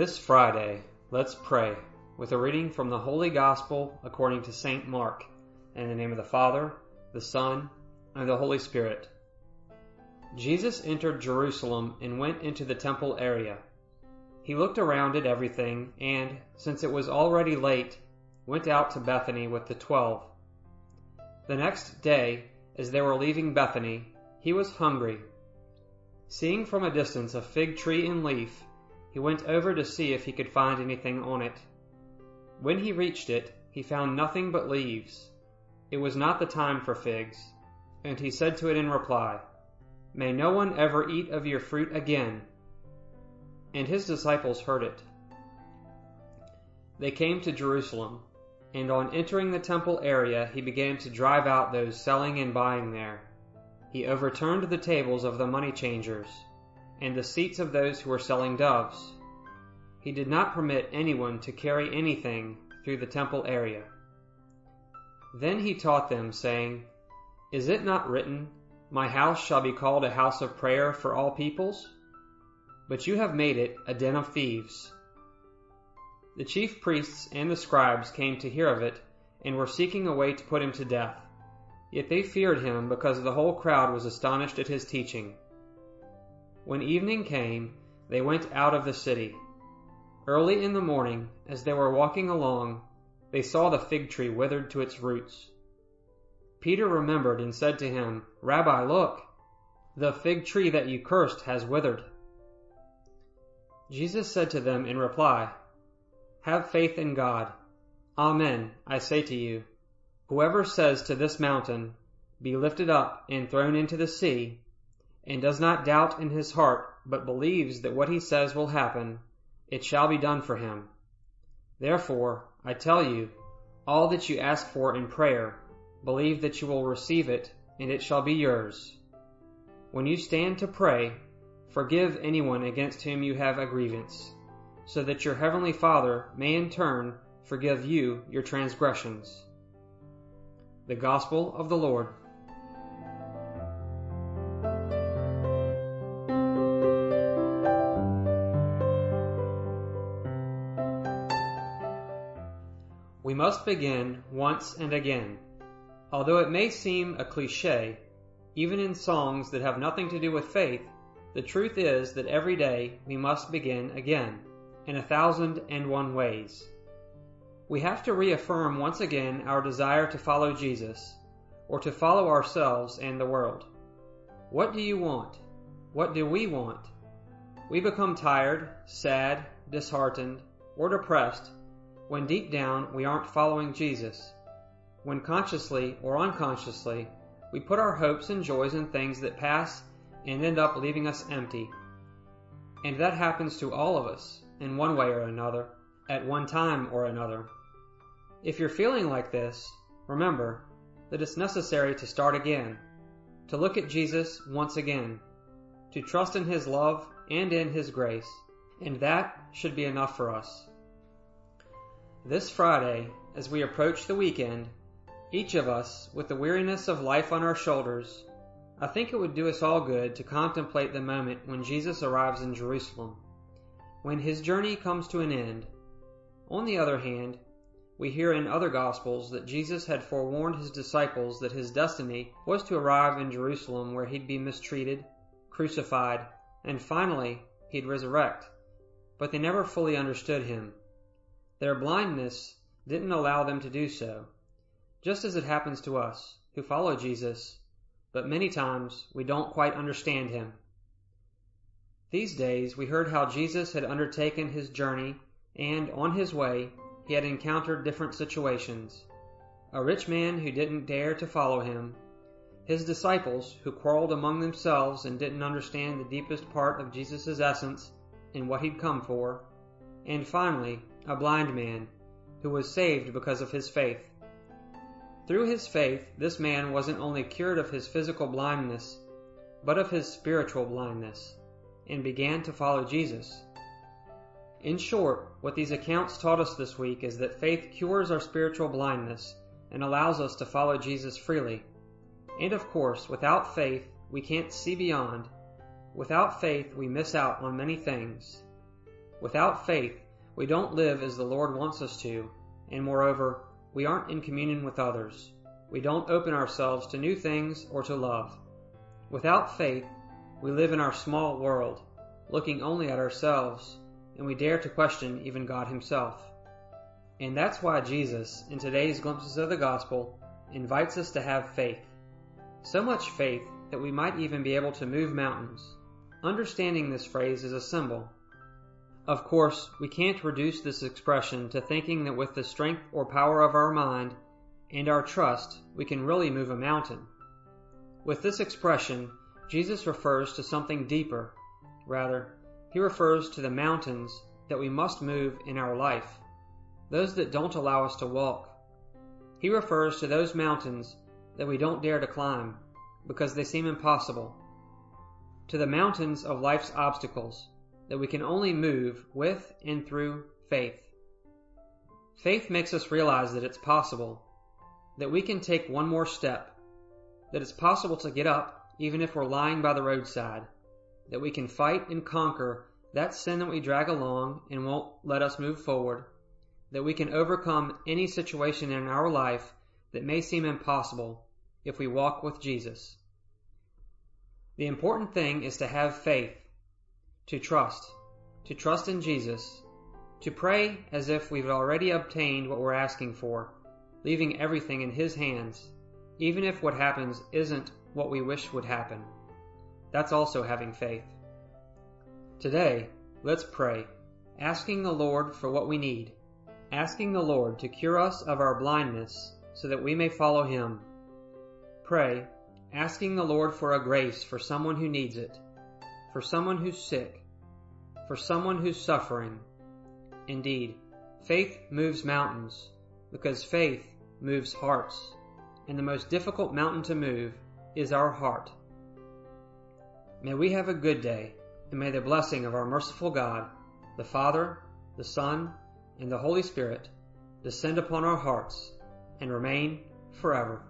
This Friday, let's pray with a reading from the Holy Gospel according to St. Mark, in the name of the Father, the Son, and the Holy Spirit. Jesus entered Jerusalem and went into the temple area. He looked around at everything and, since it was already late, went out to Bethany with the twelve. The next day, as they were leaving Bethany, he was hungry. Seeing from a distance a fig tree in leaf, he went over to see if he could find anything on it. When he reached it, he found nothing but leaves. It was not the time for figs. And he said to it in reply, May no one ever eat of your fruit again. And his disciples heard it. They came to Jerusalem, and on entering the temple area, he began to drive out those selling and buying there. He overturned the tables of the money changers and the seats of those who were selling doves. He did not permit anyone to carry anything through the temple area. Then he taught them, saying, Is it not written, My house shall be called a house of prayer for all peoples? But you have made it a den of thieves. The chief priests and the scribes came to hear of it, and were seeking a way to put him to death. Yet they feared him because the whole crowd was astonished at his teaching. When evening came, they went out of the city. Early in the morning, as they were walking along, they saw the fig tree withered to its roots. Peter remembered and said to him, Rabbi, look, the fig tree that you cursed has withered. Jesus said to them in reply, Have faith in God. Amen, I say to you, whoever says to this mountain, Be lifted up and thrown into the sea, and does not doubt in his heart, but believes that what he says will happen, it shall be done for him. Therefore, I tell you, all that you ask for in prayer, believe that you will receive it, and it shall be yours. When you stand to pray, forgive anyone against whom you have a grievance, so that your heavenly Father may in turn forgive you your transgressions. The Gospel of the Lord. We must begin once and again. Although it may seem a cliche, even in songs that have nothing to do with faith, the truth is that every day we must begin again, in a thousand and one ways. We have to reaffirm once again our desire to follow Jesus, or to follow ourselves and the world. What do you want? What do we want? We become tired, sad, disheartened, or depressed when deep down we aren't following Jesus, when consciously or unconsciously we put our hopes and joys in things that pass and end up leaving us empty. And that happens to all of us, in one way or another, at one time or another. If you're feeling like this, remember that it's necessary to start again, to look at Jesus once again, to trust in His love and in His grace, and that should be enough for us. This Friday, as we approach the weekend, each of us, with the weariness of life on our shoulders, I think it would do us all good to contemplate the moment when Jesus arrives in Jerusalem, when his journey comes to an end. On the other hand, we hear in other Gospels that Jesus had forewarned his disciples that his destiny was to arrive in Jerusalem where he'd be mistreated, crucified, and finally he'd resurrect. But they never fully understood him. Their blindness didn't allow them to do so, just as it happens to us who follow Jesus, but many times we don't quite understand him. These days we heard how Jesus had undertaken his journey and on his way he had encountered different situations. A rich man who didn't dare to follow him, his disciples who quarreled among themselves and didn't understand the deepest part of Jesus' essence and what he'd come for, and finally a blind man, who was saved because of his faith. Through his faith, this man wasn't only cured of his physical blindness, but of his spiritual blindness, and began to follow Jesus. In short, what these accounts taught us this week is that faith cures our spiritual blindness and allows us to follow Jesus freely. And of course, without faith, we can't see beyond. Without faith, we miss out on many things. Without faith, we don't live as the Lord wants us to, and moreover, we aren't in communion with others. We don't open ourselves to new things or to love. Without faith, we live in our small world, looking only at ourselves, and we dare to question even God Himself. And that's why Jesus, in today's glimpses of the gospel, invites us to have faith. So much faith that we might even be able to move mountains. Understanding this phrase is a symbol. Of course, we can't reduce this expression to thinking that with the strength or power of our mind and our trust, we can really move a mountain. With this expression, Jesus refers to something deeper. Rather, he refers to the mountains that we must move in our life, those that don't allow us to walk. He refers to those mountains that we don't dare to climb because they seem impossible, to the mountains of life's obstacles that we can only move with and through faith. Faith makes us realize that it's possible that we can take one more step, that it's possible to get up even if we're lying by the roadside, that we can fight and conquer that sin that we drag along and won't let us move forward, that we can overcome any situation in our life that may seem impossible if we walk with Jesus. The important thing is to have faith, to trust, to trust in Jesus, to pray as if we've already obtained what we're asking for leaving everything in His hands, even if what happens isn't what we wish would happen. That's also having faith. Today, let's pray, asking the Lord for what we need, asking the Lord to cure us of our blindness so that we may follow Him. Pray, asking the Lord for a grace for someone who needs it, for someone who's sick, for someone who's suffering. Indeed, faith moves mountains because faith moves hearts, and the most difficult mountain to move is our heart. May we have a good day, and may the blessing of our merciful God, the Father, the Son, and the Holy Spirit descend upon our hearts and remain forever.